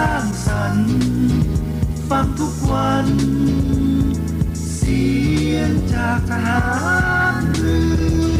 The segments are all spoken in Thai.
ร้างสรรค์ฟังทุกวัน เสียงจากทหารเรือ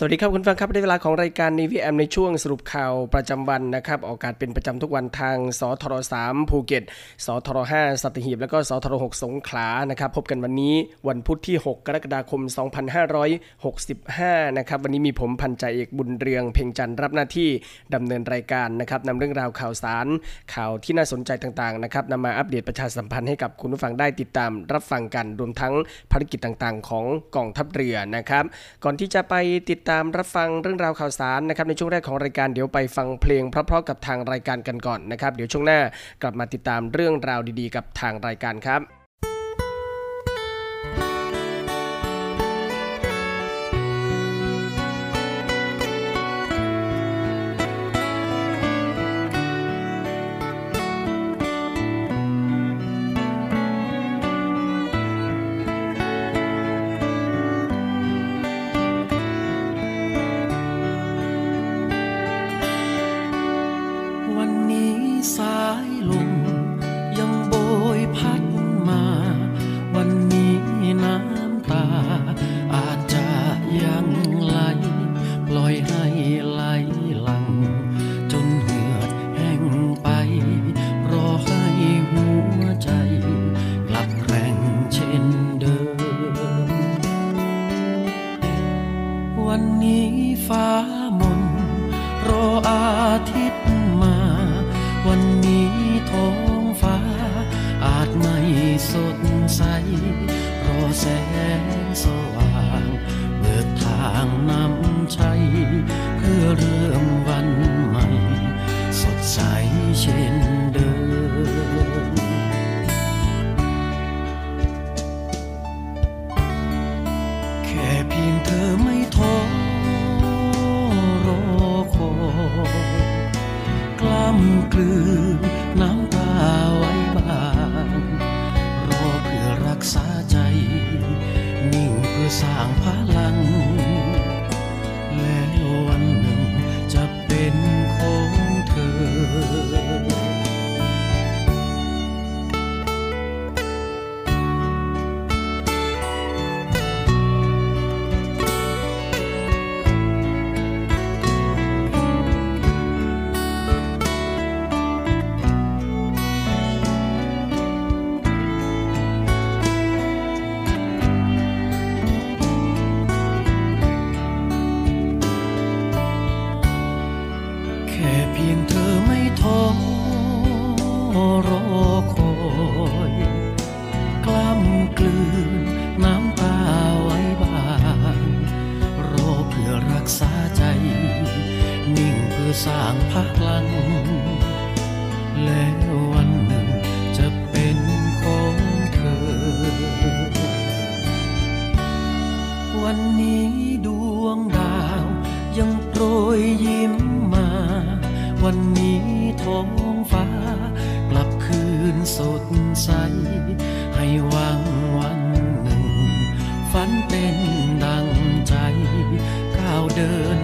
สวัสดีครับคุณผู้ฟังครับในเวลาของรายการ Navy AM ในช่วงสรุปข่าวประจำวันนะครับออกอากาศเป็นประจำทุกวันทางสทร3ภูเก็ตสทร5สัตหีบ แล้วก็สทร6สงขลานะครับพบกันวันนี้วันพุธที่ 6 กรกฎาคม 2565 นะครับวันนี้มีผมพันจ่าเอกบุญเรือง เพ่งจันรับหน้าที่ดำเนินรายการนะครับนำเรื่องราวข่าวสารข่าวที่น่าสนใจต่างๆนะครับนำมาอัปเดตประชาสัมพันธ์ให้กับคุณผู้ฟังได้ติดตามรับฟังกันรวมทั้งภารกิจต่างๆ ของกองทัพเรือนะครับก่อนที่จะไปติดตามรับฟังเรื่องราวข่าวสารนะครับในช่วงแรกของรายการเดี๋ยวไปฟังเพลงเพราะๆกับทางรายการกันก่อนนะครับ เดี๋ยวช่วงหน้ากลับมาติดตามเรื่องราวดีๆ กับทางรายการครับ วันนี้ฟ้ามนรออาทิตย์มา วันนี้ท้องฟ้า อาจไม่สดใส รอแสงสว่างเบิดทางนำชัยเพื่อเริ่มวันใหม่ สดใสเช่นเดิม clue นี้ดวงดาว ยังโปรยยิ้มมา วันนี้ท้องฟ้า กลับคืนสดใส ให้หวังวันหนึ่ง ฝันเป็นดังใจก้าวเดิน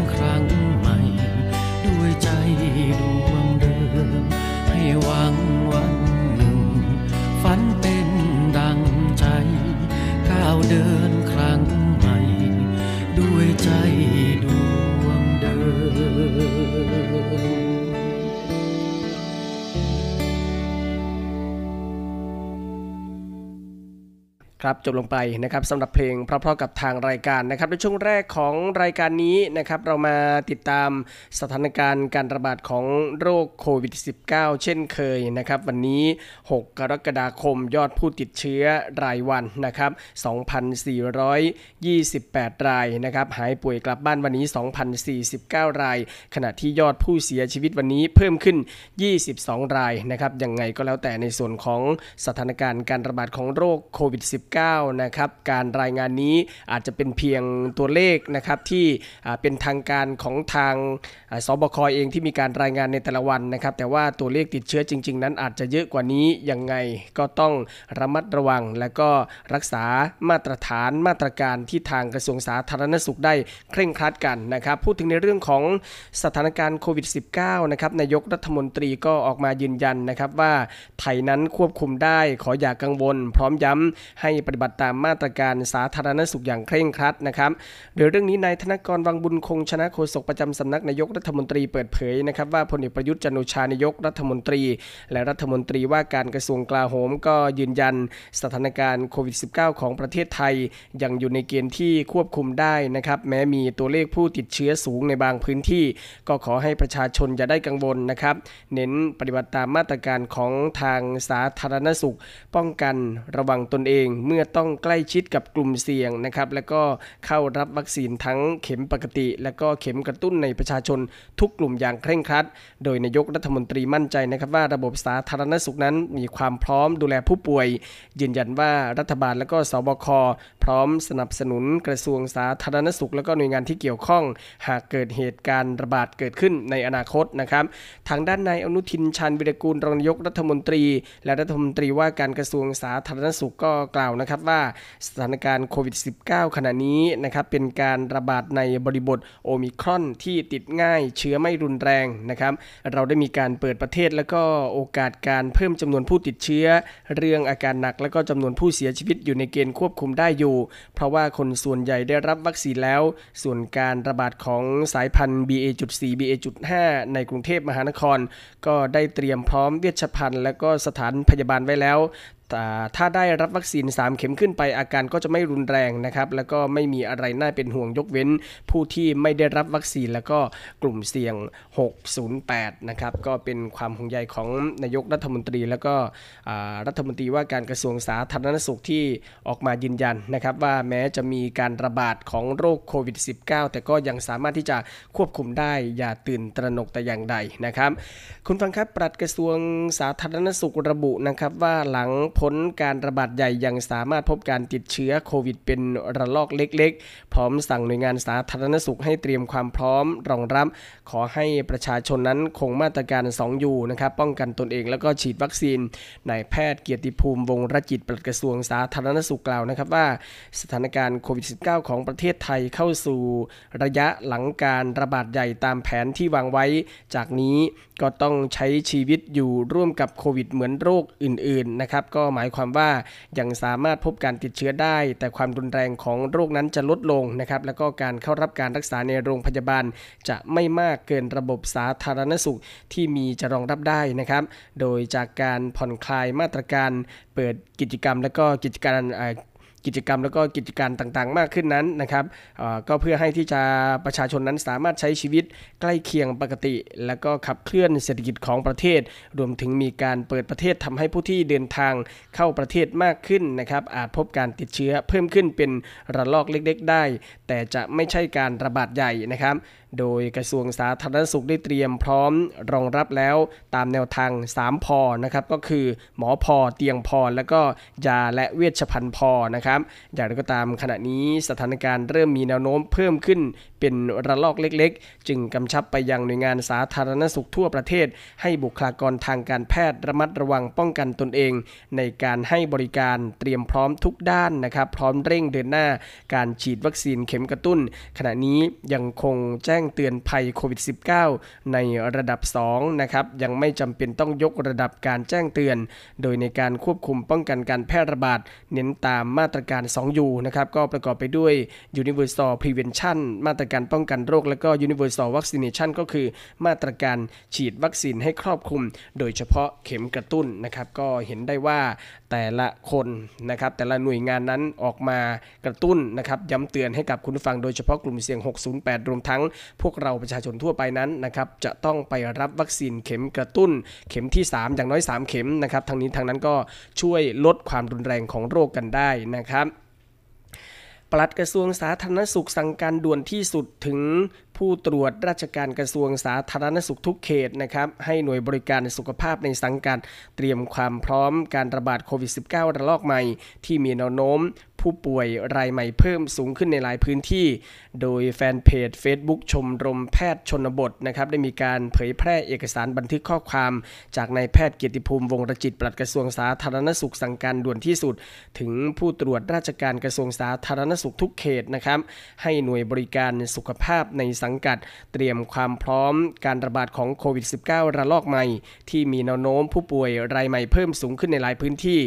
ครับจบลงไปนะครับสำหรับเพลงเพราะๆกับทางรายการนะครับในช่วงแรกของรายการนี้นะครับเรามาติดตามสถานการณ์การระบาดของโรคโควิด -19 เช่นเคยนะครับวันนี้ 6 กรกฎาคมยอดผู้ติดเชื้อรายวันนะครับ 2,428 รายนะครับหายป่วยกลับบ้านวันนี้ 2,049 ราย ขณะที่ยอดผู้เสียชีวิตวันนี้เพิ่มขึ้น 22 รายนะครับยังไงก็แล้วแต่ในส่วนของสถานการณ์การระบาดของโรคโควิด -19 นะครับการรายงานนี้อาจจะเป็นเพียงตัวเลขนะครับที่เป็นทางการของทางอ่าสบคเองที่มีการรายงานในแต่ละวันนะครับ แต่ว่าตัวเลขติดเชื้อจริง ๆ นั้นอาจจะเยอะกว่านี้ยังไงก็ต้องระมัดระวัง และก็รักษามาตรฐานมาตรการที่ทางกระทรวงสาธารณสุขได้เคร่งครัดกันนะครับ พูดถึงในเรื่องของสถานการณ์โควิด -19 นะครับนายกรัฐมนตรีก็ออกมายืนยันนะครับว่าไทยนั้นควบคุมได้ขออย่ากกังวล พร้อมย้ำให้ปฏิบัติตามมาตรการสาธารณสุขอย่างเคร่งครัดนะครับโดยเรื่องนี้นายธนกรวังบุญคงชนะโฆษกประจำสำนักนายกรัฐมนตรีเปิดเผยนะครับว่าพลเอกประยุทธ์จันโอชานายกรัฐมนตรี และรัฐมนตรีว่าการกระทรวงกลาโหม ก็ยืนยันสถานการณ์โควิด -19 ของประเทศไทยยังอยู่ในเกณฑ์ที่ควบคุมได้นะครับแม้มีตัวเลขผู้ติดเชื้อสูงในบางพื้นที่ ก็ขอให้ประชาชนอย่าได้กังวลนะครับ เน้นปฏิบัติตามมาตรการของทางสาธารณสุข ป้องกันระวังตนเองเมื่อื่อต้องใกล้ชิดกับกลุ่มเสี่ยงนะครับแล้วก็เข้ารับวัคซีนทั้งเข็มปกติ และก็เข็มกระตุ้นในประชาชนทุกกลุ่มอย่างเคร่งครัด โดยนายกรัฐมนตรีมั่นใจนะครับว่าระบบสาธารณสุขนั้นมีความพร้อมดูแลผู้ป่วย ยืนยันว่ารัฐบาลและก็สบคพร้อมสนับสนุนกระทรวงสาธารณสุข และก็หน่วยงานที่เกี่ยวข้อง หากเกิดเหตุการณ์ระบาดเกิดขึ้นในอนาคตนะครับทางด้านนายอนุทินชาญวิรกูลรองนายกรัฐมนตรี และรัฐมนตรีว่าการกระทรวงสาธารณสุขก็กล่าวนะครับว่าสถานการณ์โควิด -19 ขณะนี้นะครับเป็นการระบาดในบริบทโอมิครอนที่ติดง่ายเชื้อไม่รุนแรงนะครับ เราได้มีการเปิดประเทศแล้วก็โอกาสการเพิ่มจำนวนผู้ติดเชื้อ เรื่องอาการหนักแล้วก็จำนวนผู้เสียชีวิตอยู่ในเกณฑ์ควบคุมได้อยู่ เพราะว่าคนส่วนใหญ่ได้รับวัคซีนแล้ว ส่วนการระบาดของสายพันธุ์ BA.4 BA.5 ในกรุงเทพมหานคร ก็ได้เตรียมพร้อมเวชภัณฑ์ และก็สถานพยาบาลไว้แล้ว ถ้าได้รับวัคซีน 3 เข็มขึ้นไปอาการก็จะไม่รุนแรงนะครับ แล้วก็ไม่มีอะไรน่าเป็นห่วงยกเว้น ผู้ที่ไม่ได้รับวัคซีนแล้วก็กลุ่มเสี่ยง 608 นะครับ ก็เป็นความห่วงใยของนายกรัฐมนตรี แล้วก็รัฐมนตรีว่าการกระทรวงสาธารณสุขที่ออกมายืนยันนะครับว่าแม้จะมีการระบาดของโรคโควิด -19 แต่ก็ยังสามารถที่จะควบคุมได้อย่าตื่นตระหนกแต่อย่างใดนะครับ คุณฟังครับปลัดกระทรวงสาธารณสุขระบุนะครับว่าหลังพ้นการระบาดใหญ่ยังสามารถพบการติดเชื้อโควิดเป็นระลอกเล็กๆ พร้อมสั่งหน่วยงานสาธารณสุขให้เตรียมความพร้อมรองรับ ขอให้ประชาชนนั้นคงมาตรการ 2 อยู่นะครับป้องกันตนเองแล้วก็ฉีดวัคซีนนายแพทย์เกียรติภูมิวงรจิตปลัดกระทรวงสาธารณสุขกล่าวนะครับว่าสถานการณ์โควิด -19 ของประเทศไทยเข้าสู่ระยะหลังการระบาดใหญ่ตามแผนที่วางไว้ จากนี้ก็ต้องใช้ชีวิตอยู่ร่วมกับโควิดเหมือนโรคอื่นๆนะครับก็หมายความว่ายังสามารถพบการติดเชื้อได้ แต่ความรุนแรงของโรคนั้นจะลดลงนะครับแล้วก็การเข้ารับการรักษาในโรงพยาบาล จะไม่มากเกินระบบสาธารณสุขที่มีจะรองรับได้นะครับ โดยจากการผ่อนคลายมาตรการเปิดกิจกรรมและก็กิจการ กิจกรรมแล้วก็กิจการต่างๆ มากขึ้นนั้นนะครับก็เพื่อให้ที่จะประชาชนนั้นสามารถใช้ชีวิตใกล้เคียงปกติ แล้วก็ขับเคลื่อนเศรษฐกิจของประเทศ รวมถึงมีการเปิดประเทศทำให้ผู้ที่เดินทางเข้าประเทศมากขึ้นนะครับ อาจพบการติดเชื้อเพิ่มขึ้นเป็นระลอกเล็ก ๆ ได้ แต่จะไม่ใช่การระบาดใหญ่นะครับ โดยกระทรวงสาธารณสุขได้เตรียมพร้อมรองรับแล้วตามแนวทาง 3 พอนะครับก็คือหมอพอเตียงพอแล้วก็ยาและเวชภัณฑ์พอนะครับอย่างไรก็ตามขณะนี้สถานการณ์เริ่มมีแนวโน้มเพิ่มขึ้นเป็นระลอกเล็กๆ จึงกำชับไปยังหน่วยงานสาธารณสุขทั่วประเทศ ให้บุคลากรทางการแพทย์ระมัดระวังป้องกันตนเอง ในการให้บริการเตรียมพร้อมทุกด้านนะครับ พร้อมเร่งเดินหน้าการฉีดวัคซีนเข็มกระตุ้น ขณะนี้ยังคงแจ้งงเตือนภัยโควิด -19 ในระดับ 2 นะครับ ยังไม่จำเป็นต้องยกระดับการแจ้งเตือน โดยในการควบคุมป้องกันการแพร่ระบาด เน้นตามมาตรการ 2U นะครับ ก็ประกอบไปด้วย Universal Prevention มาตรการป้องกันโรค และก็ Universal Vaccination ก็คือมาตรการฉีดวัคซีนให้ครอบคลุม โดยเฉพาะเข็มกระตุ้นนะครับ ก็เห็นได้ว่าแต่ละคนนะครับ แต่ละหน่วยงานนั้นออกมากระตุ้นนะครับย้ำเตือนให้กับคุณผู้ฟังโดยเฉพาะกลุ่มเสี่ยง 608 รวมทั้งพวกเราประชาชนทั่วไปนั้นนะครับจะต้องไปรับวัคซีนเข็มกระตุ้น เข็มที่ 3 อย่างน้อย 3 เข็มนะครับทางนี้ทางนั้นก็ช่วยลดความรุนแรงของโรคกันได้นะครับปลัดกระทรวงสาธารณสุขสั่งการด่วนที่สุดถึง ผู้ตรวจราชการกระทรวงสาธารณสุขทุกเขตนะครับให้หน่วยบริการสุขภาพในสังกัด เตรียมความพร้อมการระบาดโควิด -19 ระลอกใหม่ ที่มีแนวโน้มผู้ป่วยรายใหม่เพิ่มสูงขึ้นในหลายพื้นที่ โดยแฟนเพจ Facebook ชมรมแพทย์ชนบทนะครับได้มีการเผยแพร่เอกสารบันทึกข้อความ จากนายแพทย์เกียรติภูมิวงรจิตปลัดกระทรวงสาธารณสุขสั่งการด่วนที่สุด ถึงผู้ตรวจราชการกระทรวงสาธารณสุขทุกเขตนะครับให้หน่วยบริการสุขภาพในสังกัด เตรียมความพร้อมการระบาดของโควิด -19 ระลอกใหม่ ที่มีแนวโน้มผู้ป่วยรายใหม่เพิ่มสูงขึ้นในหลายพื้นที่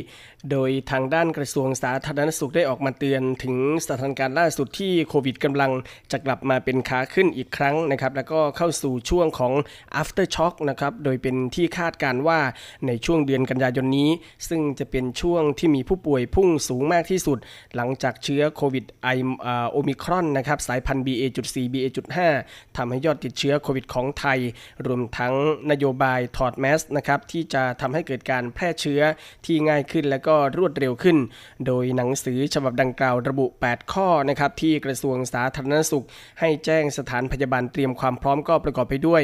โดยทางด้านกระทรวงสาธารณสุขได้ออกมาเตือนถึงสถานการณ์ล่าสุดที่โควิดกำลังจะกลับมาเป็นขาขึ้นอีกครั้งนะครับ แล้วก็เข้าสู่ช่วงของ after shock นะครับ โดยเป็นที่คาดการว่าในช่วงเดือนกันยายนนี้ ซึ่งจะเป็นช่วงที่มีผู้ป่วยพุ่งสูงมากที่สุด หลังจากเชื้อโควิดไอโอมิครอนนะครับ สายพันธุ์ BA.4 BA.5 ทำให้ยอดติดเชื้อโควิดของไทย รวมทั้งนโยบายถอดแมสนะครับที่จะทำให้เกิดการแพร่เชื้อที่ง่ายขึ้นและก็รวดเร็วขึ้น โดยหนังสือฉบับดังกล่าวระบุ 8 ข้อนะครับที่กระทรวงสาธารณสุข ให้แจ้งสถานพยาบาลเตรียมความพร้อมก็ประกอบไปด้วย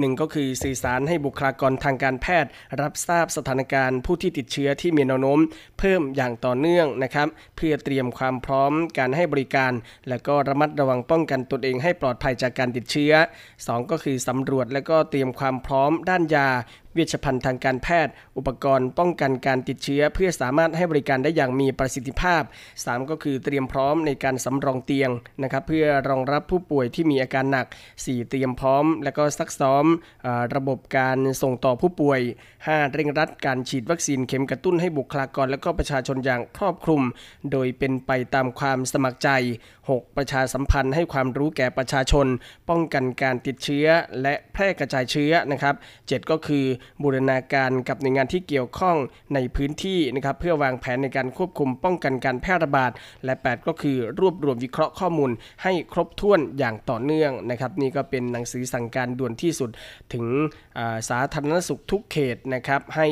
หนึ่งก็คือสื่อสารให้บุคลากรทางการแพทย์ รับทราบสถานการณ์ผู้ที่ติดเชื้อที่มีแนวโน้ม เพิ่มอย่างต่อเนื่องนะครับ เพื่อเตรียมความพร้อมการให้บริการ และก็ระมัดระวังป้องกันตนเองให้ปลอดภัยจากการติดเชื้อ 2 ก็คือสำรวจและก็เตรียมความพร้อมด้านยาเวชภัณฑ์ทางการแพทย์ อุปกรณ์ป้องกันการติดเชื้อ เพื่อสามารถให้บริการได้อย่างมีประสิทธิภาพ 3 ก็คือเตรียมพร้อมในการสำรองเตียงนะครับเพื่อรองรับผู้ป่วยที่มีอาการหนัก 4 เตรียมพร้อม และก็ซักซ้อมอระบบการส่งต่อผู้ป่วย 5 เร่งรัดการฉีดวัคซีนเข็มกระตุ้นให้บุคลากรและก็ประชาชนอย่างครอบคลุม โดยเป็นไปตามความสมัครใจ 6 ประชาสัมพันธ์ให้ความรู้แก่ประชาชน ป้องกันการติดเชื้อและแพร่กระจายเชื้อนะครับ 7 ก็คือบูรณาการกับหน่วยงานที่เกี่ยวข้องในพื้นที่นะครับเพื่อวางแผนในการควบคุมป้องกันการแพร่ระบาด และ 8 ก็คือรวบรวมวิเคราะห์ข้อมูลให้ครบถ้วนอย่างต่อเนื่องนะครับนี่ก็เป็นหนังสือสั่งการด่วนที่สุดถึงสาธารณสุขทุกเขตนะครับให้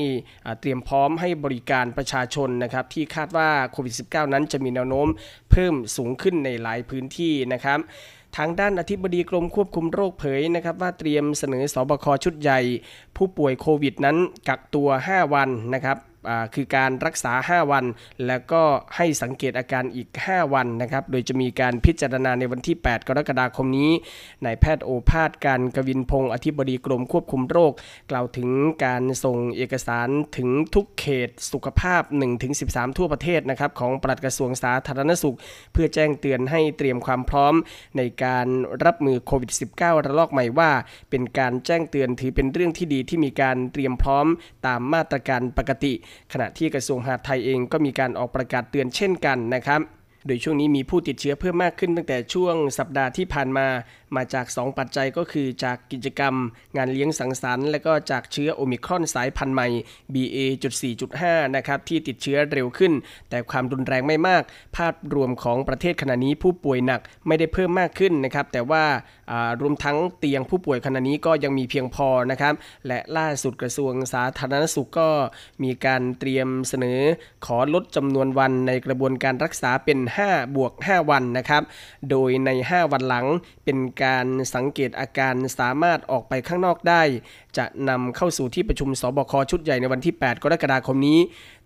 เตรียมพร้อมให้บริการประชาชนนะครับที่คาดว่าโควิด -19 นั้นจะมีแนวโน้มเพิ่มสูงขึ้นในหลายพื้นที่นะครับทางด้านอธิบดีกรมควบคุมโรคเผยนะครับว่าเตรียมเสนอสบคชุดใหญ่ ผู้ป่วยโควิดนั้นกักตัว 5 วันนะครับ คือการรักษา 5 วัน แล้วก็ให้สังเกตอาการอีก 5 วันนะครับ โดยจะมีการพิจารณาในวันที่ 8 กรกฎาคมนี้นายแพทย์โอภาสการกวินพงศ์อธิบดีกรมควบคุมโรค กล่าวถึงการส่งเอกสารถึงทุกเขตสุขภาพ 1-13 ทั่วประเทศนะครับของปลัดกระทรวงสาธารณสุข เพื่อแจ้งเตือนให้เตรียมความพร้อมในการรับมือโควิด -19 ระลอกใหม่ว่า เป็นการแจ้งเตือนถือเป็นเรื่องที่ดีที่มีการเตรียมพร้อมตามมาตรการปกติขณะที่กระทรวงมหาดไทยเองก็มีการออกประกาศเตือนเช่นกันนะครับ โดยช่วงนี้มีผู้ติดเชื้อเพิ่มมากขึ้นตั้งแต่ช่วงสัปดาห์ที่ผ่านมา มาจาก 2 ปัจจัยก็คือจากกิจกรรม งานเลี้ยงสังสรรค์ และก็จากเชื้อโอมิครอนสายพันธุ์ใหม่ BA.4.5 นะครับที่ติดเชื้อเร็วขึ้น แต่ความรุนแรงไม่มาก ภาพรวมของประเทศขณะนี้ผู้ป่วยหนักไม่ได้เพิ่มมากขึ้นนะครับแต่ว่ารวมทั้งเตียงผู้ป่วยขณะนี้ก็ยังมีเพียงพอนะครับและล่าสุดกระทรวงสาธารณสุขก็มีการเตรียมเสนอขอลดจำนวนวันในกระบวนการรักษาเป็น 5 บวก 5 วันนะครับ โดยใน 5 วันหลังเป็นการสังเกตอาการสามารถออกไปข้างนอกได้จะนำเข้าสู่ที่ประชุมสบคชุดใหญ่ในวันที่ 8 กรกฎาคมนี้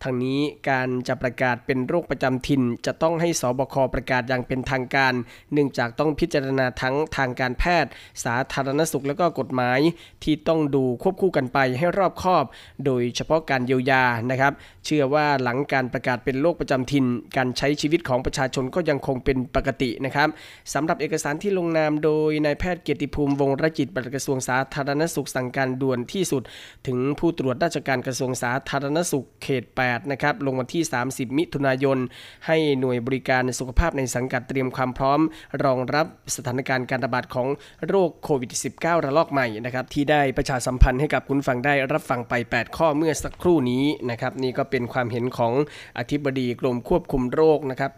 ทางนี้การจะประกาศเป็นโรคประจำถิ่น จะต้องให้สบคประกาศอย่างเป็นทางการ เนื่องจากต้องพิจารณาทั้งทางการแพทย์ สาธารณสุขและก็กฎหมาย ที่ต้องดูควบคู่กันไปให้รอบคอบ โดยเฉพาะการเยียวยานะครับ เชื่อว่าหลังการประกาศเป็นโรคประจำถิ่น การใช้ชีวิตของประชาชนก็ยังคงเป็นปกตินะครับสำหรับเอกสารที่ลงนามโดยนายแพทย์เกียรติภูมิวงรจิตปลัดกระทรวงสาธารณสุขสั่งการด่วนที่สุด ถึงผู้ตรวจราชการกระทรวงสาธารณสุขเขต 8 นะครับลงวันที่ 30 มิถุนายน ให้หน่วยบริการสุขภาพในสังกัดเตรียมความพร้อม รองรับสถานการณ์การระบาดของโรคโควิด -19 ระลอกใหม่นะครับที่ได้ประชาสัมพันธ์ให้กับคุณฟังได้รับฟังไป 8 ข้อเมื่อสักครู่นี้นะครับนี่ก็เป็นความเห็นของอธิบดีกรมควบคุมโรคนะครับ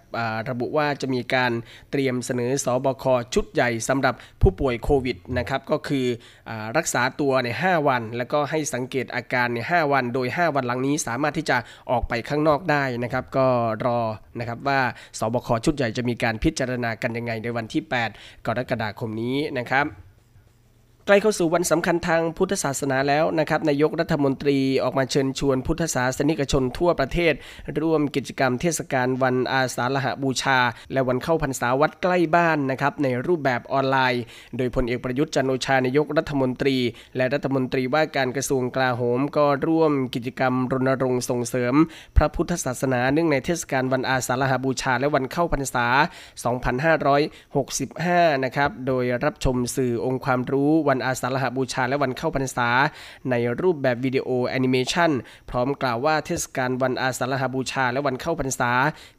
ระบุว่าจะมีการเตรียมเสนอสอบคชุดใหญ่สำหรับผู้ป่วยโควิดนะครับก็คืออรักษาตัวใน5 วัน แล้วก็ให้สังเกตอาการใน5วัน โดย 5 วันหลังนี้สามารถที่จะออกไปข้างนอกได้นะครับก็รอนะครับว่าสบคชุดใหญ่จะมีการพิจารณากันยังไงในวันที่ 8 กรกฎาคมนี้นะครับ ใกล้เข้าสู่วันสำคัญทางพุทธศาสนาแล้วนะครับนายกรัฐมนตรีออกมาเชิญชวนพุทธศาสนิกชนทั่วประเทศ ร่วมกิจกรรมเทศกาลวันอาสาฬหบูชา และวันเข้าพรรษาวัดใกล้บ้านนะครับในรูปแบบออนไลน์ โดยพลเอกประยุทธ์จันโอชานายกรัฐมนตรี และรัฐมนตรีว่าการกระทรวงกลาโหม ก็ร่วมกิจกรรมรณรงค์ส่งเสริม พระพุทธศาสนาเนื่องในเทศกาลวันอาสาฬหบูชา และวันเข้าพรรษา 2565 นะครับโดยรับชมสื่อองค์ความรู้วันวันอาสาฬหบูชาและวันเข้าพรรษา ในรูปแบบวิดีโอแอนิเมชันพร้อมกล่าวว่าเทศกาลวันอาสาฬหบูชาและวันเข้าพรรษา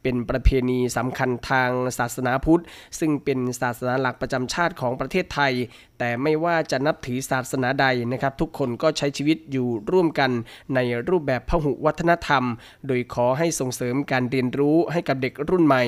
เป็นประเพณีสำคัญทางศาสนาพุทธ ซึ่งเป็นศาสนาหลักประจำชาติของประเทศไทย แต่ไม่ว่าจะนับถือศาสนาใดนะครับ ทุกคนก็ใช้ชีวิตอยู่ร่วมกันในรูปแบบพหุวัฒนธรรม โดยขอให้ส่งเสริมการเรียนรู้ให้กับเด็กรุ่นใหม่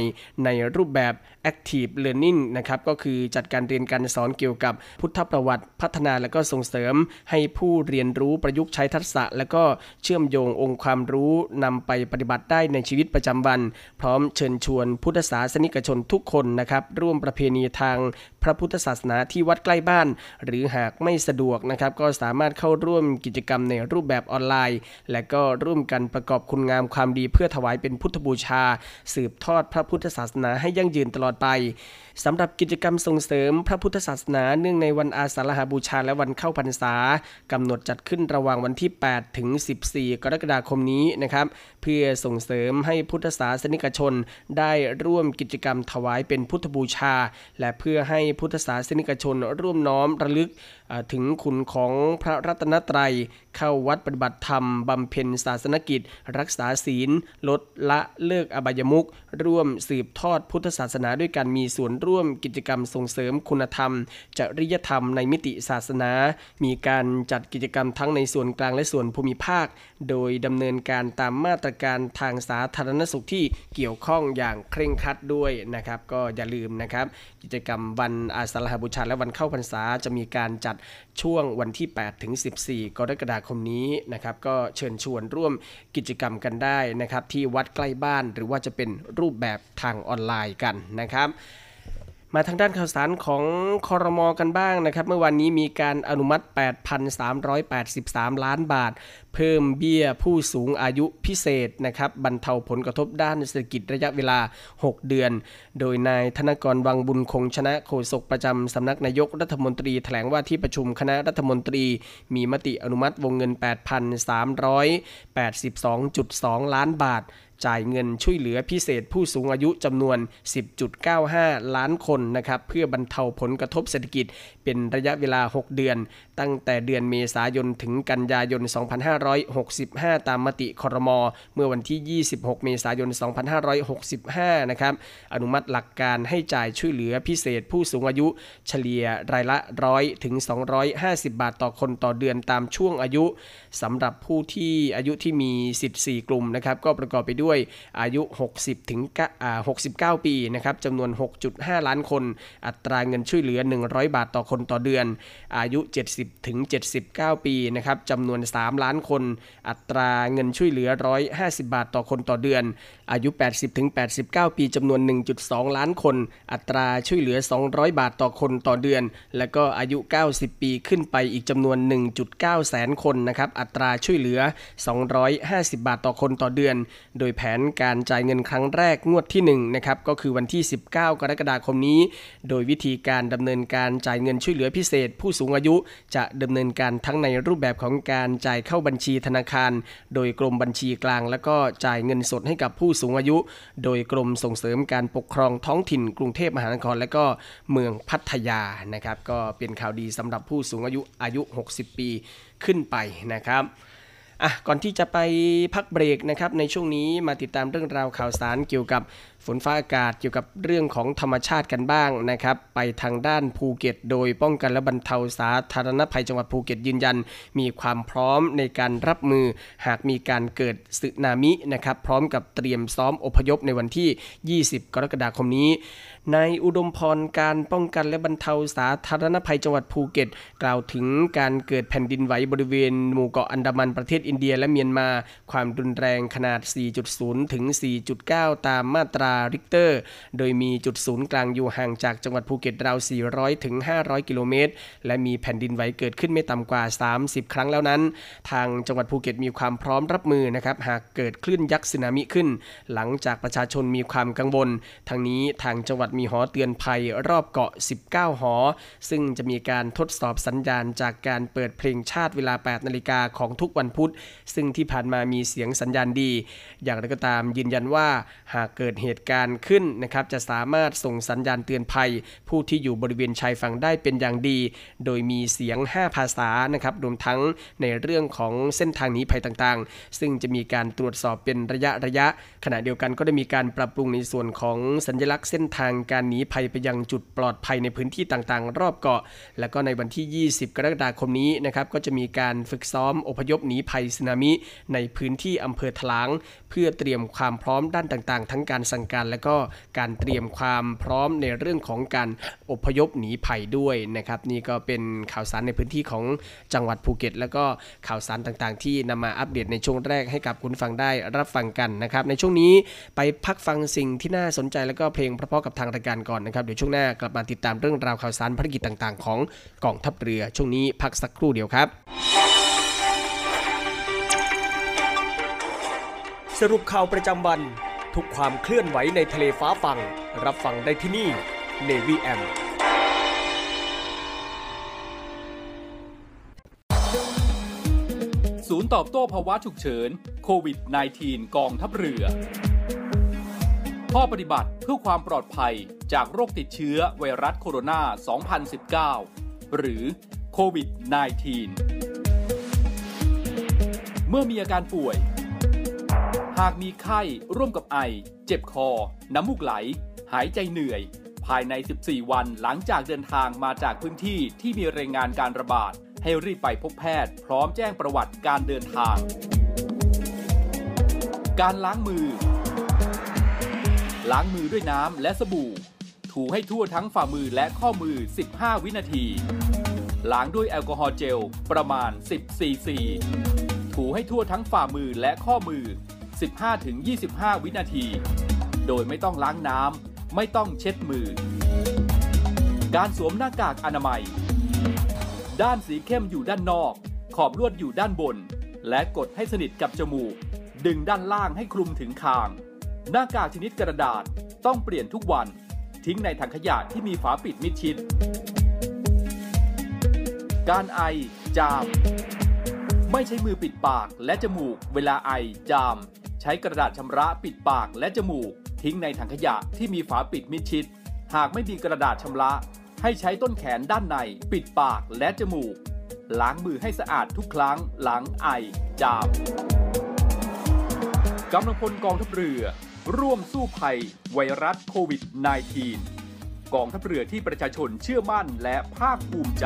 ในรูปแบบ active learning นะครับก็คือจัดการเรียนการสอนเกี่ยวกับพุทธประวัติพัฒนาและก็ส่งเสริมให้ผู้เรียนรู้ประยุกต์ใช้ทักษะ และก็เชื่อมโยงองค์ความรู้นำไปปฏิบัติได้ในชีวิตประจำวัน พร้อมเชิญชวนพุทธศาสนิกชนทุกคนนะครับ ร่วมประเพณีทางพระพุทธศาสนาที่วัดใกล้บ้าน หรือหากไม่สะดวกนะครับ ก็สามารถเข้าร่วมกิจกรรมในรูปแบบออนไลน์ และก็ร่วมกันประกอบคุณงามความดีเพื่อถวายเป็นพุทธบูชา สืบทอดพระพุทธศาสนาให้ยั่งยืนตลอดไป สำหรับกิจกรรมส่งเสริมพระพุทธศาสนาเนื่องในวันอาสาฬหาบูชาและวันเข้าพรรษากำหนดจัดขึ้นระหว่างวันที่ 8 ถึง 14 กรกฎาคมนี้นะครับ เพื่อส่งเสริมให้พุทธศาสนิกชน ได้ร่วมกิจกรรมถวายเป็นพุทธบูชา และเพื่อให้พุทธศาสนิกชน ร่วมน้อมระลึกถึงคุณของพระรัตนตรัย เข้าวัดปฏิบัติธรรมบำเพ็ญศาสนกิจ รักษาศีล ลดละเลิกอบายมุกร่วมสืบทอดพุทธศาสนาด้วยการมีส่วนร่วมร่วมกิจกรรมส่งเสริมคุณธรรม จริยธรรมในมิติศาสนา มีการจัดกิจกรรมทั้งในส่วนกลางและส่วนภูมิภาค โดยดำเนินการตามมาตรการทางสาธารณสุขที่เกี่ยวข้องอย่างเคร่งครัดด้วยนะครับก็อย่าลืมนะครับ กิจกรรมวันอาสาฬหบูชาและวันเข้าพรรษาจะมีการจัดช่วงวันที่ 8 ถึง 14 กรกฎาคมนี้นะครับก็เชิญชวนร่วมกิจกรรมกันได้นะครับที่วัดใกล้บ้านหรือว่าจะเป็นรูปแบบทางออนไลน์กันนะครับ มาทางด้านข่าวสารของคอรมอกันบ้างนะครับ เมื่อวันนี้มีการอนุมัติ 8,383 ล้านบาท เพิ่มเบี้ยผู้สูงอายุพิเศษนะครับบรรเทาผลกระทบด้านเศรษฐกิจระยะเวลา 6 เดือน โดยนายธนกรวังบุญคงชนะโฆษกประจำสำนักนายกรัฐมนตรีแถลงว่าที่ประชุมคณะรัฐมนตรี มีมติอนุมัติวงเงิน 8,382.2 ล้านบาท จ่ายเงินช่วยเหลือพิเศษผู้สูงอายุจำนวน 10.95 ล้านคนนะครับเพื่อบรรเทาผลกระทบเศรษฐกิจ เป็นระยะเวลา 6 เดือน ตั้งแต่เดือนเมษายนถึงกันยายน 2565 ตามมติคอรมอเมื่อวันที่ 26 เมษายน 2565 นะครับอนุมัติหลักการให้จ่ายช่วยเหลือพิเศษผู้สูงอายุเฉลี่ยรายละร้อยถึง 250 บาทต่อคนต่อเดือนตามช่วงอายุสำหรับผู้ที่อายุที่มีสิทธิ์4กลุ่มนะครับก็ประกอบไปด้วยด้วยอายุ 60 ถึง 69 ปีนะครับจำนวน 6.5 ล้านคน อัตราเงินช่วยเหลือ 100 บาทต่อคนต่อเดือน อายุ 70 ถึง 79 ปีนะครับจำนวน 3 ล้านคน อัตราเงินช่วยเหลือ 150 บาทต่อคนต่อเดือน อายุ 80 ถึง 89 ปีจำนวน 1.2 ล้านคน อัตราช่วยเหลือ 200 บาทต่อคนต่อเดือน และก็อายุ 90 ปีขึ้นไปอีกจำนวน 1.9 แสนคนนะครับอัตราช่วยเหลือ 250 บาทต่อคนต่อเดือน โดยแผนการจ่ายเงินครั้งแรกงวดที่1นะครับก็คือวันที่ 19 กรกฎาคมนี้ โดยวิธีการดำเนินการจ่ายเงินช่วยเหลือพิเศษ ผู้สูงอายุจะดำเนินการทั้งในรูปแบบของการจ่ายเข้าบัญชีธนาคาร โดยกรมบัญชีกลาง แล้วก็จ่ายเงินสดให้กับผู้สูงอายุ โดยกรมส่งเสริมการปกครองท้องถิ่น กรุงเทพมหานคร และก็เมืองพัทยานะครับก็เป็นข่าวดีสำหรับผู้สูงอายุอายุ 60 ปีขึ้นไปนะครับ อะก่อนที่จะไปพักเบรกนะครับในช่วงนี้มาติดตามเรื่องราวข่าวสารเกี่ยวกับ ฝนฟ้าอากาศเกี่ยวกับเรื่องของธรรมชาติกันบ้างนะครับ ไปทางด้านภูเก็ต โดยป้องกันและบรรเทาสาธารณภัยจังหวัดภูเก็ตยืนยัน มีความพร้อมในการรับมือหากมีการเกิดสึนามินะครับ พร้อมกับเตรียมซ้อมอพยพในวันที่ 20 กรกฎาคมนี้นายอุดมพรกาญจน์ ป้องกันและบรรเทาสาธารณภัยจังหวัดภูเก็ต กล่าวถึงการเกิดแผ่นดินไหวบริเวณหมู่เกาะอันดามันประเทศอินเดียและเมียนมา ความรุนแรงขนาด 4.0 ถึง 4.9 ตามมาตราริกเตอร์ โดยมีจุดศูนย์กลางอยู่ห่างจากจังหวัดภูเก็ตราว 400 ถึง 500 กิโลเมตร และมีแผ่นดินไหวเกิดขึ้นไม่ต่ำกว่า 30 ครั้งแล้วนั้น ทางจังหวัดภูเก็ตมีความพร้อมรับมือนะครับหากเกิดคลื่นยักษ์สึนามิขึ้น หลังจากประชาชนมีความกังวลทางนี้ทางจังหวัดมีหอเตือนภัยรอบเกาะ 19 หอ ซึ่งจะมีการทดสอบสัญญาณจากการเปิดเพลงชาติเวลา 8 นาฬิกาของทุกวันพุธ ซึ่งที่ผ่านมามีเสียงสัญญาณดี อย่างไรก็ตามยืนยันว่าหากเกิดเหตุการณ์ขึ้นนะครับจะสามารถส่งสัญญาณเตือนภัย ผู้ที่อยู่บริเวณชายฝั่งได้เป็นอย่างดี โดยมีเสียง 5 ภาษานะครับรวมทั้งในเรื่องของเส้นทางหนีภัยต่างๆ ซึ่งจะมีการตรวจสอบเป็นระยะระยะ ขณะเดียวกันก็ได้มีการปรับปรุงในส่วนของสัญลักษณ์เส้นทางการหนีภัยไปยังจุดปลอดภัยในพื้นที่ต่างๆ รอบเกาะ และก็ในวันที่ 20 กรกฎาคมนี้นะครับก็จะมีการฝึกซ้อมอพยพหนีภัยสึนามิ ในพื้นที่อำเภอทลาง เพื่อเตรียมความพร้อมด้านต่างๆ ทั้งการสั่งการและก็การเตรียมความพร้อมในเรื่องของการอพยพหนีภัยด้วยนะครับนี่ก็เป็นข่าวสารในพื้นที่ของจังหวัดภูเก็ต แล้วก็ข่าวสารต่างๆ ที่นำมาอัปเดตในช่วงแรกให้กับคุณฟังได้รับฟังกันนะครับในช่วงนี้ไปพักฟังสิ่งที่น่าสนใจแล้วก็เพลงเพราะๆกับทางรายการก่อนนะครับเดี๋ยวช่วงหน้ากลับมาติดตามเรื่องราวข่าวสารภารกิจต่างๆ ของกองทัพเรือช่วงนี้พักสักครู่เดียวครับ สรุปข่าวประจำวัน ทุกความเคลื่อนไหวในทะเลฟ้าฟัง รับฟังได้ที่นี่ Navy M ศูนย์ตอบโต้ภาวะฉุกเฉินโควิด -19 กองทัพเรือ ข้อปฏิบัติเพื่อความปลอดภัยจากโรคติดเชื้อไวรัสโคโรนา 2019 หรือโควิด -19 เมื่อมีอาการป่วย หากมีไข้ร่วมกับไอ เจ็บคอ น้ำมูกไหล หายใจเหนื่อย ภายใน 14 วันหลังจากเดินทางมาจากพื้นที่ที่มีรายงานการระบาด ให้รีบไปพบแพทย์ พร้อมแจ้งประวัติการเดินทาง การล้างมือ ล้างมือด้วยน้ำและสบู่ ถูให้ทั่วทั้งฝ่ามือและข้อมือ 15 วินาที ล้างด้วยแอลกอฮอล์เจลประมาณ 10 ซีซีถูให้ทั่วทั้งฝ่ามือและข้อมือ 15-25 วินาที โดยไม่ต้องล้างน้ำ ไม่ต้องเช็ดมือ การสวมหน้ากากอนามัย ด้านสีเข้มอยู่ด้านนอก ขอบลวดอยู่ด้านบน และกดให้สนิทกับจมูก ดึงด้านล่างให้คลุมถึงคาง หน้ากากชนิดกระดาษต้องเปลี่ยนทุกวัน ทิ้งในถังขยะที่มีฝาปิดมิดชิด การไอ จามไม่ใช้มือปิดปากและจมูกเวลาไอจาม ช้กระดาษชำระปิดปากและจมูก ทิ้งในถังขยะที่มีฝาปิดมิดชิด หากไม่มีกระดาษชำระ ให้ใช้ต้นแขนด้านใน ปิดปากและจมูก ล้างมือให้สะอาดทุกครั้งหลังไอ จามกำลังพลกองทัพเรือ ร่วมสู้ภัย ไวรัสโควิด -19 กองทัพเรือที่ประชาชนเชื่อมั่นและภาคภูมิใจ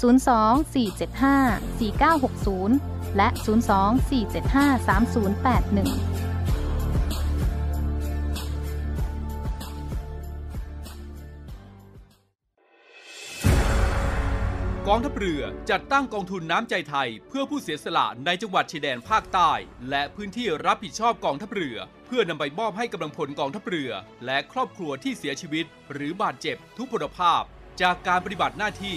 024754960 และ 024753081กองทัพเรือจัดตั้งกองทุนน้ำใจไทย เพื่อผู้เสียสละในจังหวัดชายแดนภาคใต้ และพื้นที่รับผิดชอบกองทัพเรือ เพื่อนำไปมอบให้กำลังพลกองทัพเรือ และครอบครัวที่เสียชีวิต หรือบาดเจ็บทุกพลภาพ จากการปฏิบัติหน้าที่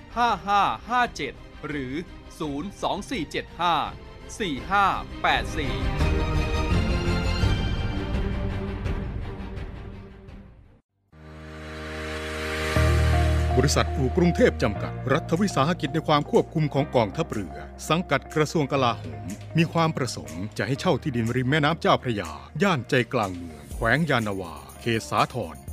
5557 หรือ 02475 4584บริษัทอู่กรุงเทพจำกัด รัฐวิสาหกิจในความควบคุมของกองทัพเรือ สังกัดกระทรวงกลาโหม มีความประสงค์จะให้เช่าที่ดินริมแม่น้ำเจ้าพระยา ย่านใจกลางเมือง แขวงยานาวา เขตสาทร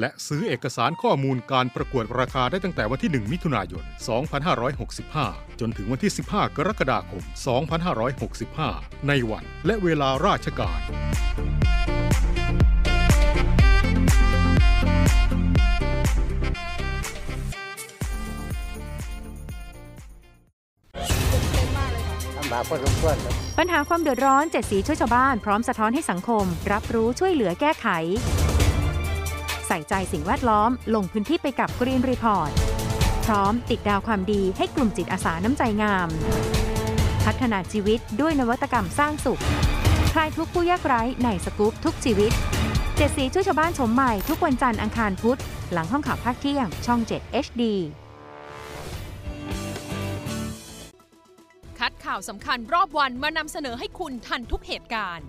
และซื้อเอกสารข้อมูลการประกวดราคาได้ตั้งแต่วันที่ 1 มิถุนายน 2565 จนถึงวันที่ 15 กรกฎาคม 2565 ในวันและเวลาราชการ ปัญหาความเดือดร้อนเจ็ดสีช่วยชาวบ้านพร้อมสะท้อนให้สังคม รับรู้ช่วยเหลือแก้ไข ส่ใจสิ่งแวดล้อม ลงพื้นที่ไปกับ Green Report พร้อมติดดาวความดีให้กลุ่มจิตอาสาน้ำใจงาม พัฒนาชีวิตด้วยนวัตกรรมสร้างสุขคลายทุกผู้ยากไร้ในสกู๊ปทุกชีวิตเจ็ดสีช่วยชาวบ้านชมใหม่ทุกวันจันทร์อังคารพุธหลังห้องข่าวภาคเที่ยงช่อง 7 HD คัดข่าวสำคัญรอบวันมานำเสนอให้คุณทันทุกเหตุการณ์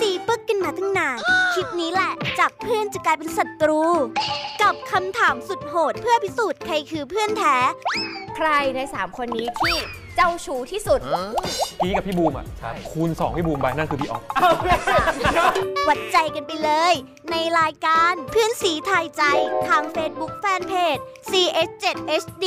สีปึกกันมาตั้งนาน คลิปนี้แหละ จากเพื่อนจะกลายเป็นศัตรู กับคำถามสุดโหดเพื่อพิสูจน์ใครคือเพื่อนแท้ ใครใน 3 คนนี้ที่เจ้าชู้ที่สุด พี่กับพี่บูมอะคูณ 2 พี่บูมไปนั่นคือพี่ออฟวัดใจกันไปเลย ในรายการเพื่อนสีทายใจทาง Facebook Fanpage CS7HD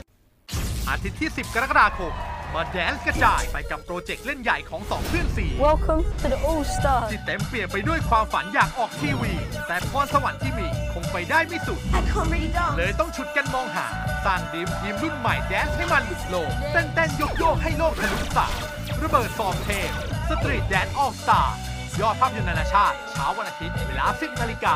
อาทิตย์ที่ 10 กรกฎาคม มาแดนซ์กระจายไปกับโปรเจกต์เล่นใหญ่ของสองเพื่อนซี้ Welcome to the All Stars ที่เต็มเปี่ยมไปด้วยความฝันอยากออกทีวี แต่พรสวรรค์ที่มีคงไปได้ไม่สุด I can't really dance เลยต้องฉุดกันมองหา สร้าง dream team รุ่นใหม่แดนซ์ให้มันหลุดโลกเต้นเต้นโยกโยกให้โลกทะลุสายระเบิดฟอร์มเทพ Street Dance All Stars ยอดภาพยนตร์นานาชาติเช้าวันอาทิตย์เวลา 10นาฬิกา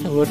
สุด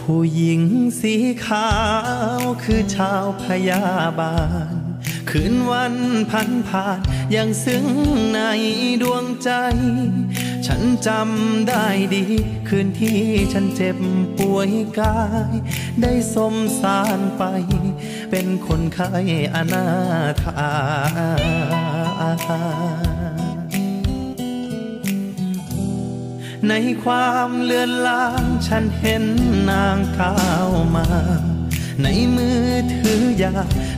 ผู้หญิงสีขาวคือชาวพยาบาล คืนวันพันผ่านยังซึ้งในดวงใจ ฉันจำได้ดี คืนที่ฉันเจ็บป่วยกาย ได้สมสารไป เป็นคนไข้อนาถา ในความเลือนลางฉันเห็นนางก้าวมา ในมือถือยา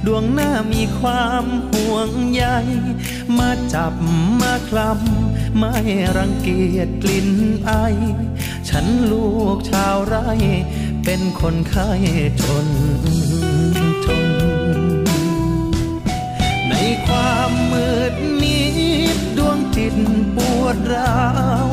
ดวงหน้ามีความห่วงใยมาจับมาคลำไม่รังเกียจกลิ่นไอ ฉันลูกชาวไร่ เป็นคนไข้จนจน ในความมืดมิดดวงจิตปวดร้าว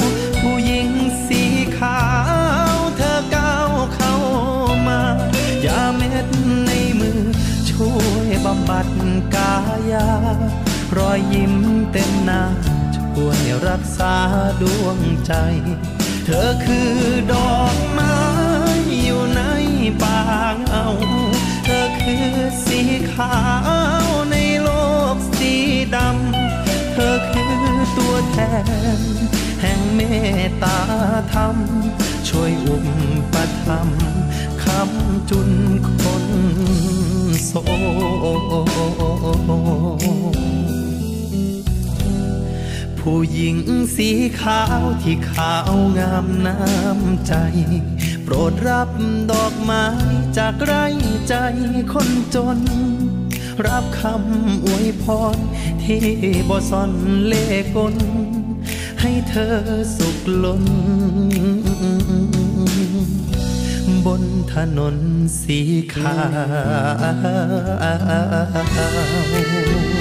ำบัดกายา รอยยิ้มเต็มหน้าช่วยรักษาดวงใจ เธอคือดอกไม้อยู่ในป่าเงาเธอคือสีขาวในโลกสีดำ เธอคือตัวแทน แห่งเมตตาธรรม ช่วยอุปถัมภ์คำจุนคนโศกผู้หญิงสีขาวที่ขาวงามน้ำใจ โปรดรับดอกไม้จากไร่ใจคนจน รับคำอวยพรที่บ่ซ่อนเล่กลให้เธอสุขล้น นถนนสีขาว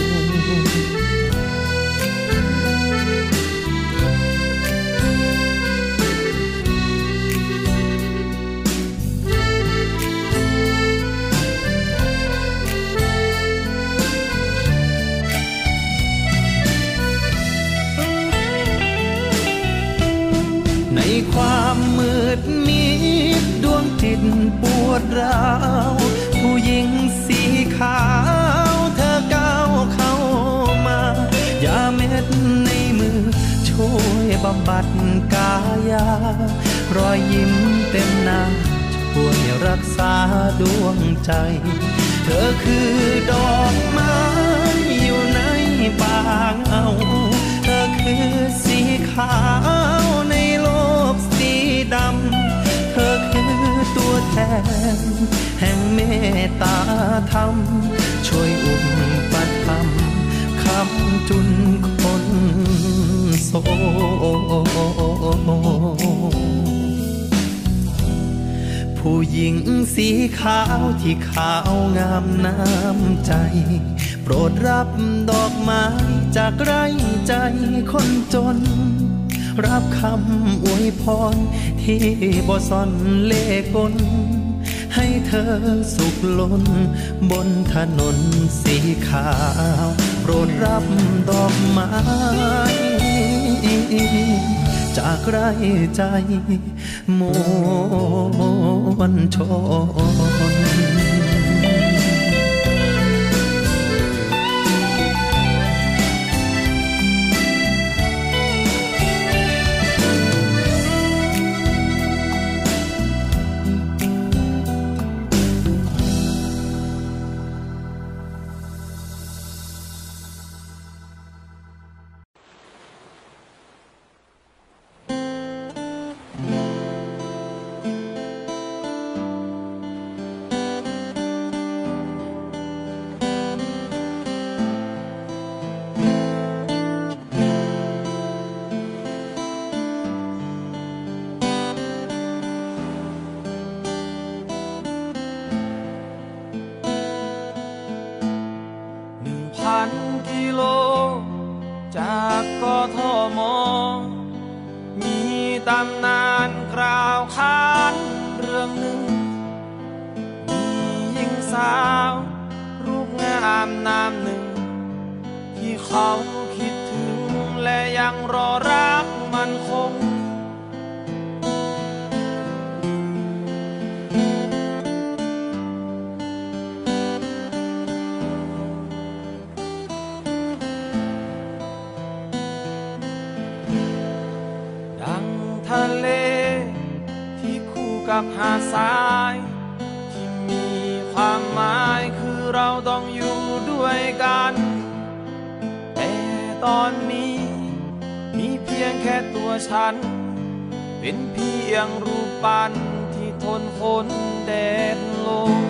จิตปวดร้าว ผู้หญิงสีขาว เธอก้าวเข้ามา ยาเม็ดในมือ ช่วยบำบัดกายา รอยยิ้มเต็มหน้าช่วยรักษาดวงใจ เธอคือดอกไม้อยู่ในป่าเงาเธอคือสีขาวในโลกสีดำ เธอคือ ตัวแทน แห่งเมตตาธรรม ช่วยอุปถัมภ์คำจุนคนโศกผู้หญิงสีขาวที่ขาวงามน้ำใจ โปรดรับดอกไม้จากไร่ใจคนจน รับคำอวยพร ที่บ่ซ่อนเล่กล ให้เธอสุขล้น บนถนนสีขาว โปรดรับดอกไม้ จากไรใจมวลชน กหาดทรายที่มีความหมายคือเราต้องอยู่ด้วยกัน แต่ตอนนี้มีเพียงแค่ตัวฉัน เป็นเพียงรูปปั้นที่ทนฝนแดดลม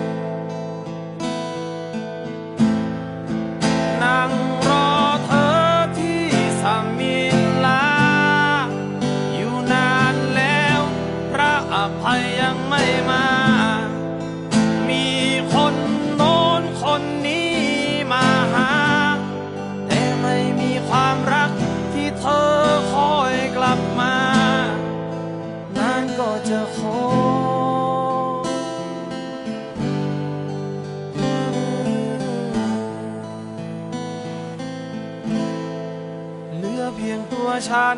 ฉัน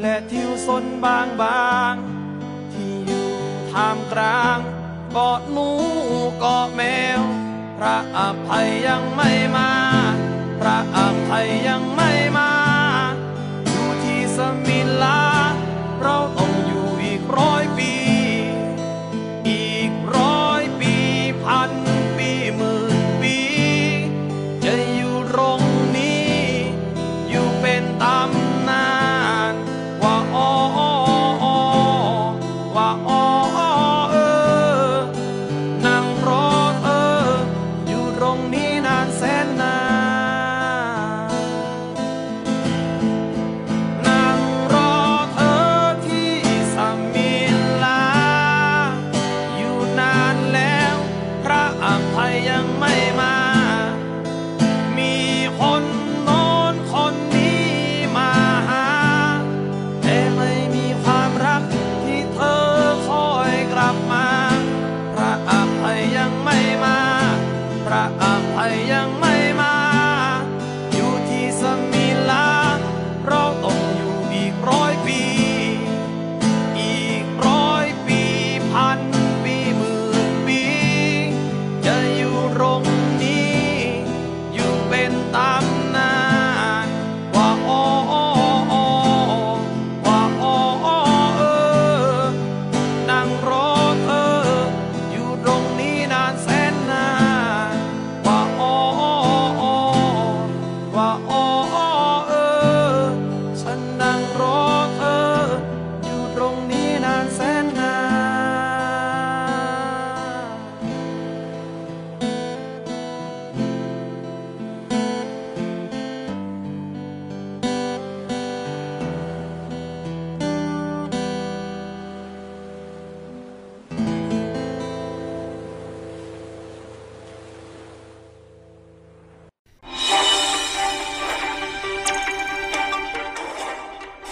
และทิวสนบางบาง ที่อยู่ท่ามกลางเกาะหนูเกาะแมว พระอภัยยังไม่มา พระอภัยยังไม่มา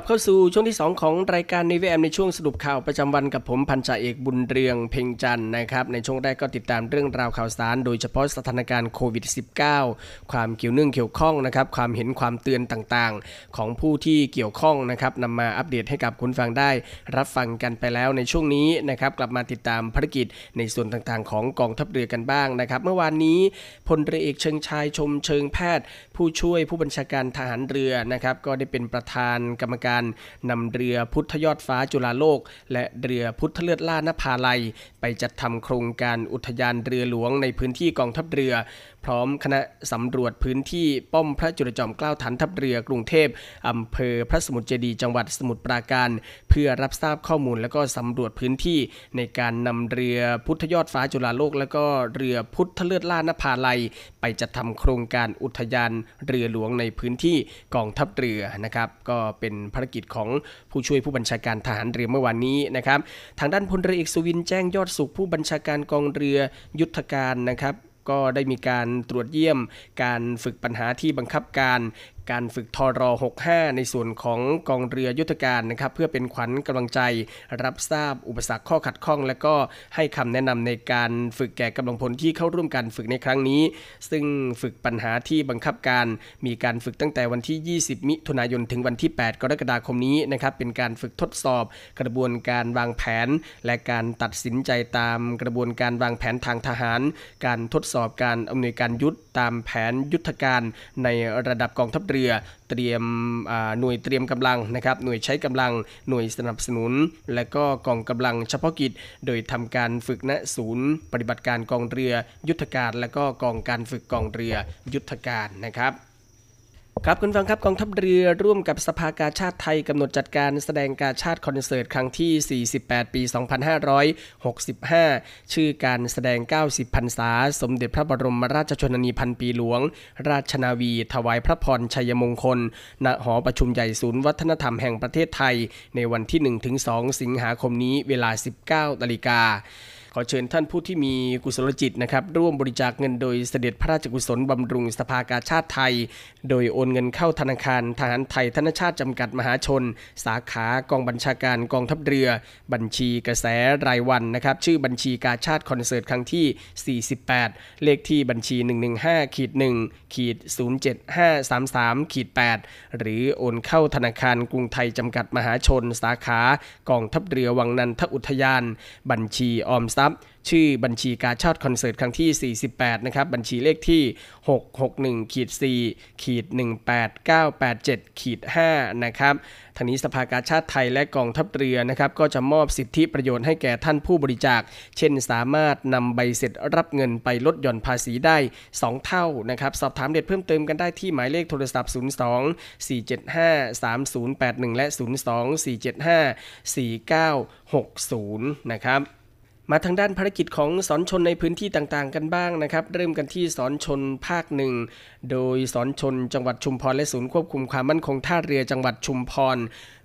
ลับเข้าสู่ช่วงที่ 2 ของรายการ n น v แอมในช่วงสรุปข่าวประจำวันกับผมพันจ่าเอกบุญเรืองเพ่งจันทร์นะครับในช่วงแรกก็ติดตามเรื่องราวข่าวสาร โดยเฉพาะสถานการณ์โควิด -19 ความเกี่ยวเนื่องเกี่ยวข้องนะครับความเห็นความเตือนต่างๆ ของผู้ที่เกี่ยวข้องนะครับนำมาอัปเดตให้กับคุณฟังได้ รับฟังกันไปแล้วในช่วงนี้นะครับกลับมาติดตามภารกิจในส่วนต่างๆ ของกองทัพเรือกันบ้างนะครับเมื่อวานนี้พลเรือเอกเชิงชายชมเชิงแพทย์ ผู้ช่วยผู้บัญชาการทหารเรือนะครับก็ได้เป็นประธานกรรมการนำเรือพุทธยอดฟ้าจุฬาโลก และเรือพุทธเลือดล่านภาลัย ไปจัดทำโครงการอุทยานเรือหลวงในพื้นที่กองทัพเรือ พร้อมคณะสำรวจพื้นที่ป้อมพระจุลจอมเกล้าฐานทัพเรือกรุงเทพอำเภอพระสมุทรเจดีจังหวัดสมุทรปราการ เพื่อรับทราบข้อมูลและก็สำรวจพื้นที่ในการนำเรือพุทธยอดฟ้าจุฬาโลก และก็เรือพุทธเลือดล่านภาลัย ไปจัดทำโครงการอุทยานเรือหลวงในพื้นที่กองทัพเรือนะครับ ก็เป็นภารกิจของผู้ช่วยผู้บัญชาการทหารเรือเมื่อวานนี้นะครับทางด้านพลเรือเอกสุวินแจ้งยอดสุขผู้บัญชาการกองเรือยุทธการนะครับก็ได้มีการตรวจเยี่ยมการฝึกปัญหาที่บังคับการ การฝึกทร65 ในส่วนของกองเรือยุทธการนะครับ เพื่อเป็นขวัญกำลังใจ รับทราบอุปสรรคข้อขัดข้อง และก็ให้คำแนะนำในการฝึกแก่กำลังพลที่เข้าร่วมการฝึกในครั้งนี้ ซึ่งฝึกปัญหาที่บังคับการ มีการฝึกตั้งแต่วันที่ 20 มิถุนายนถึงวันที่ 8 กรกฎาคมนี้นะครับเป็นการฝึกทดสอบ กระบวนการวางแผน และการตัดสินใจตามกระบวนการวางแผนทางทหาร การทดสอบการอำนวยการยุทธตามแผนยุทธการในระดับกองทัพเรือรือ เตรียมหน่วยเตรียมกำลังนะครับหน่วยใช้กำลังหน่วยสนับสนุน และก็กองกำลังเฉพาะกิจ โดยทำการฝึกณศูนย์ ปฏิบัติการกองเรือ ยุทธการ และก็กองการฝึกกองเรือยุทธการนะครับ ครับคุณฟังครับกองทัพเรือร่วมกับสภากาชาติไทยกำหนดจัดการแสดงกาชาติคอนเสิร์ตครั้งที่ 48 ปี 2565 ชื่อการแสดง 90 พรรษา สมเด็จพระบรมราชชนนีพันปีหลวง ราชนาวี ถวายพระพรชัยมงคล ณ หอประชุมใหญ่ศูนย์วัฒนธรรมแห่งประเทศไทย ในวันที่ 1-2 สิงหาคมนี้เวลา 19นาฬิกา ขอเชิญท่านผู้ที่มีกุศลจิตนะครับร่วมบริจาคเงินโดยเสด็จพระราชกุศลบำรุงสภากาชาติไทย โดยโอนเงินเข้าธนาคารทหารไทยธนชาติจำกัดมหาชน สาขากองบัญชาการกองทัพเรือ บัญชีกระแสรายวันนะครับชื่อบัญชีกาชาติคอนเสิร์ตครั้งที่ 48 เลขที่บัญชี 115ขีด1ขีด07533ขีด8หรือโอนเข้าธนาคารกรุงไทยจำกัดมหาชน สาขากองทัพเรือวังนันทอุทยาน บัญชีออมทรัพย์ ชื่อบัญชีการชาติคอนเสิร์ตครั้งที่ 48 นะครับ บัญชีเลขที่ 661ขีด4ขีด18987ขีด5นะครับทางนี้สภากาชาติไทยและกองทัพเรือนะครับก็จะมอบสิทธิประโยชน์ให้แก่ท่านผู้บริจาค เช่นสามารถนำใบเสร็จรับเงินไปลดหย่อนภาษีได้ 2 เท่านะครับสอบถามเด็ดเพิ่มเติมกันได้ที่หมายเลขโทรศัพท์ 02 475 3081 และ 02 475 4960 นะครับ มาทางด้านภารกิจของสอนชนในพื้นที่ต่างๆ กันบ้างนะครับ เริ่มกันที่สอนชนภาคหนึ่งโดยสอนชนจังหวัดชุมพรและศูนย์ควบคุมความมั่นคงท่าเรือจังหวัดชุมพร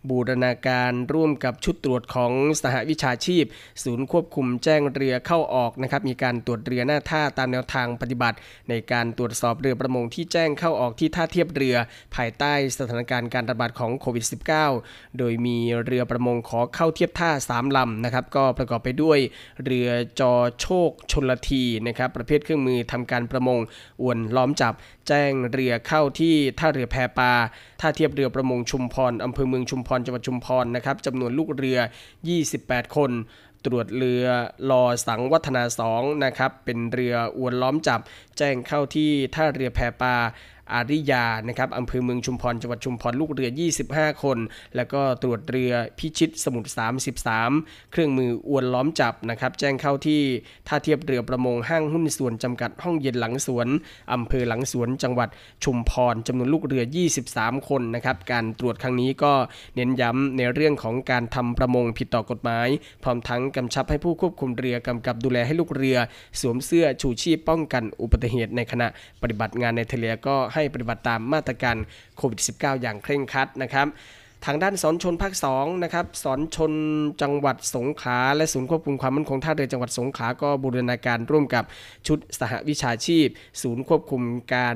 บูรณาการร่วมกับชุดตรวจของสหวิชาชีพ ศูนย์ควบคุมแจ้งเรือเข้าออกนะครับมีการตรวจเรือหน้าท่าตามแนวทางปฏิบัติ ในการตรวจสอบเรือประมงที่แจ้งเข้าออกที่ท่าเทียบเรือ ภายใต้สถานการณ์การระบาดของโควิด -19 โดยมีเรือประมงขอเข้าเทียบท่า3ลำนะครับก็ประกอบไปด้วย เรือจอโชคชนละทีนะครับประเภทเครื่องมือทำการประมงอวนล้อมจับ แจ้งเรือเข้าที่ท่าเรือแพปาท่าเทียบเรือประมงชุมพรอำเภอเมืองชุมพรรจังหวัดชุมพรนะครับจำนวนลูกเรือ 28 คนตรวจเรือลอสังวัฒนา2นะครับเป็นเรืออวนล้อมจับ แจ้งเข้าที่ท่าเรือแพปา อาริยานะครับอำเภอเมืองชุมพรจังหวัดชุมพรลูกเรือ 25 คน แล้วก็ตรวจเรือพิชิตสมุทร 33 เครื่องมืออวนล้อมจับนะครับ แจ้งเข้าที่ท่าเทียบเรือประมงห้างหุ้นส่วนจำกัดห้องเย็นหลังสวนอำเภอหลังสวนจังหวัดชุมพรจำนวนลูกเรือ 23 คนนะครับ การตรวจครั้งนี้ก็เน้นย้ำในเรื่องของการทำประมงผิดต่อกฎหมาย พร้อมทั้งกำชับให้ผู้ควบคุมเรือกำกับดูแลให้ลูกเรือ สวมเสื้อชูชีพป้องกันอุบัติเหตุในขณะปฏิบัติงานในทะเลก็ให้ปฏิบัติตามมาตรการโควิด -19 อย่างเคร่งครัดนะครับ ทางด้านสอนชนภาค2นะครับสอนชนจังหวัดสงขลาและศูนย์ควบคุมความมั่นคงท่าเรือจังหวัดสงขลาก็บูรณาการร่วมกับชุดสหวิชาชีพ ศูนย์ควบคุมการ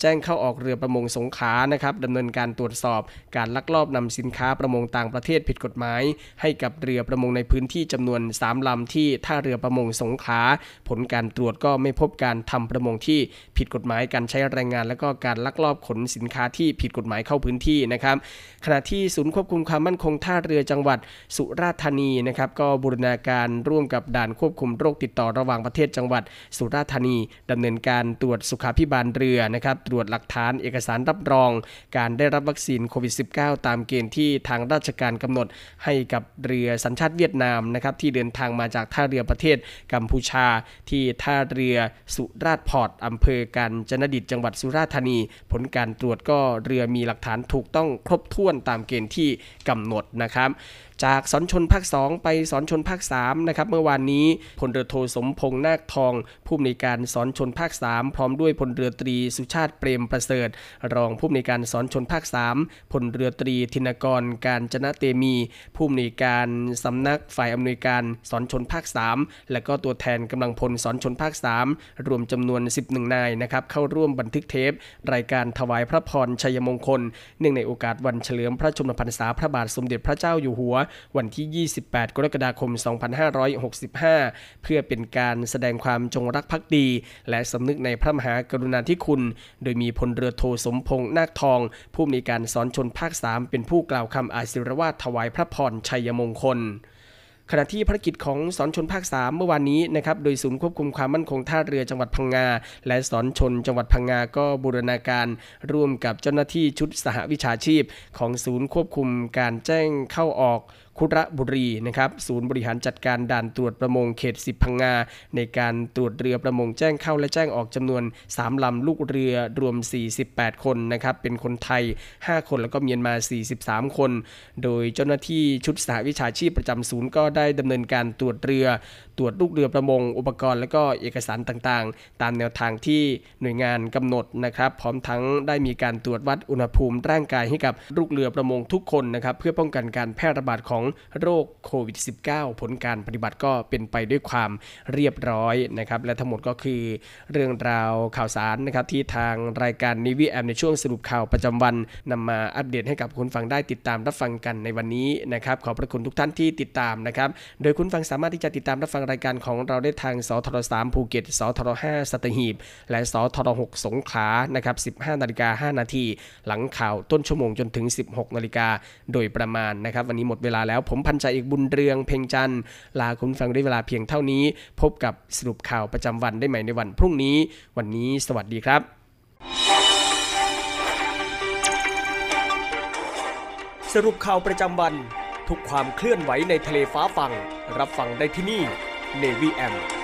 แจ้งเข้าออกเรือประมงสงขลานะครับดำเนินการตรวจสอบการลักลอบนำสินค้าประมงต่างประเทศผิดกฎหมาย ให้กับเรือประมงในพื้นที่จำนวน 3ลำที่ท่าเรือประมงสงขลาผลการตรวจก็ไม่พบการทำประมงที่ผิดกฎหมายการใช้แรงงาน และก็การลักลอบขนสินค้าที่ผิดกฎหมายเข้าพื้นที่นะครับขณะที่ที่ศูนย์ควบคุมความมั่นคงท่าเรือจังหวัดสุราษฎร์ธานีนะครับก็บูรณาการร่วมกับด่านควบคุมโรคติดต่อระหว่างประเทศจังหวัดสุราษฎร์ธานีดำเนินการตรวจสุขาพิบาลเรือนะครับตรวจหลักฐานเอกสารรับรอง การได้รับวัคซีนโควิด -19 ตามเกณฑ์ที่ทางราชการกำหนดให้กับเรือสัญชาติเวียดนามนะครับที่เดินทางมาจากท่าเรือประเทศกัมพูชา ที่ท่าเรือสุราษฎร์พอร์ตอำเภอกาญจนดิษฐ์จังหวัดสุราษฎร์ธานี ผลการตรวจก็เรือมีหลักฐานถูกต้องครบถ้วนตามเกณฑ์ที่กำหนดนะครับจากสอนชนภาค 2 ไปสอนชนภาค3นะครับเมื่อวานนี้พลเรือโทสมพงษ์นาคทอง ผู้อำนวยการศรชลภาค 3 พร้อมด้วยพลเรือตรีสุชาติเปรมประเสริฐ รองผู้อำนวยการศรชลภาค 3พลเรือตรีธินกรกาญจนเตมีย์ ผู้อำนวยการสำนักฝ่ายอำนวยการสอนชนภาค 3 และก็ตัวแทนกำลังพลสอนชนภาค 3 รวมจำนวน 11 นายนะครับเข้าร่วมบันทึกเทป รายการถวายพระพรชัยมงคลเนื่องในโอกาสวันเฉลิมพระชนมพรรษาพระบาทสมเด็จพระเจ้าอยู่หัววันที่ 28 กรกฎาคม 2565 เพื่อเป็นการแสดงความจงรักภักดี และสำนึกในพระมหากรุณาธิคุณ โดยมีพลเรือโทสมพงษ์นาคทอง ผู้มีการสอนชนภาค 3 เป็นผู้กล่าวคำอาศิรวาทถวายพระพรชัยมงคล ขณะที่ภารกิจของสอนชนภาค 3 เมื่อวานนี้นะครับโดยศูนย์ควบคุมความมั่นคงท่าเรือจังหวัดพังงา และสอนชนจังหวัดพังงาก็บูรณาการร่วมกับเจ้าหน้าที่ชุดสหวิชาชีพ ของศูนย์ควบคุมการแจ้งเข้าออก คุระบุรีนะครับศูนย์บริหารจัดการด่านตรวจประมงเขต 10 พังงา ในการตรวจเรือประมงแจ้งเข้าและแจ้งออกจำนวน 3 ลำลูกเรือรวม 48 คนนะครับเป็นคนไทย 5 คนแล้วก็เมียนมา 43 คน โดยเจ้าหน้าที่ชุดสหวิชาชีพประจำศูนย์ก็ได้ดำเนินการตรวจเรือ ตรวจลูกเรือประมง อุปกรณ์และก็เอกสารต่างๆ ตามแนวทางที่หน่วยงานกำหนดนะครับ พร้อมทั้งได้มีการตรวจวัดอุณหภูมิร่างกายให้กับลูกเรือประมงทุกคนนะครับเพื่อป้องกันการแพร่ระบาดของโรคโควิด -19 ผลการปฏิบัติก็เป็นไปด้วยความเรียบร้อยนะครับ และทั้งหมดก็คือเรื่องราวข่าวสารนะครับที่ทางรายการนิวิแอมในช่วงสรุปข่าวประจำวันนำมาอัปเดตให้กับคุณฟังได้ติดตามรับฟังกันในวันนี้นะครับขอบพระคุณทุกท่านที่ติดตามนะครับ โดยคุณฟังสามารถที่จะติดตามรับฟังรายการของเราได้ทางสทร3ภูเก็ตสทร5สัตหีบ และสทร6สงขลานะครับ15นาฬิกา5นาทีหลังข่าวต้นชั่วโมงจนถึง 16นาฬิกาโดยประมาณนะครับ วันนี้หมดเวลาแล้วผมพันจ่าเอกบุญเรืองเพ่งจันลาคุณฟังด้วยเวลาเพียงเท่านี้ พบกับสรุปข่าวประจำวันได้ใหม่ในวันพรุ่งนี้ วันนี้สวัสดีครับ สรุปข่าวประจำวัน ทุกความเคลื่อนไหวในทะเลฟ้าฟัง รับฟังได้ที่นี่ Navy M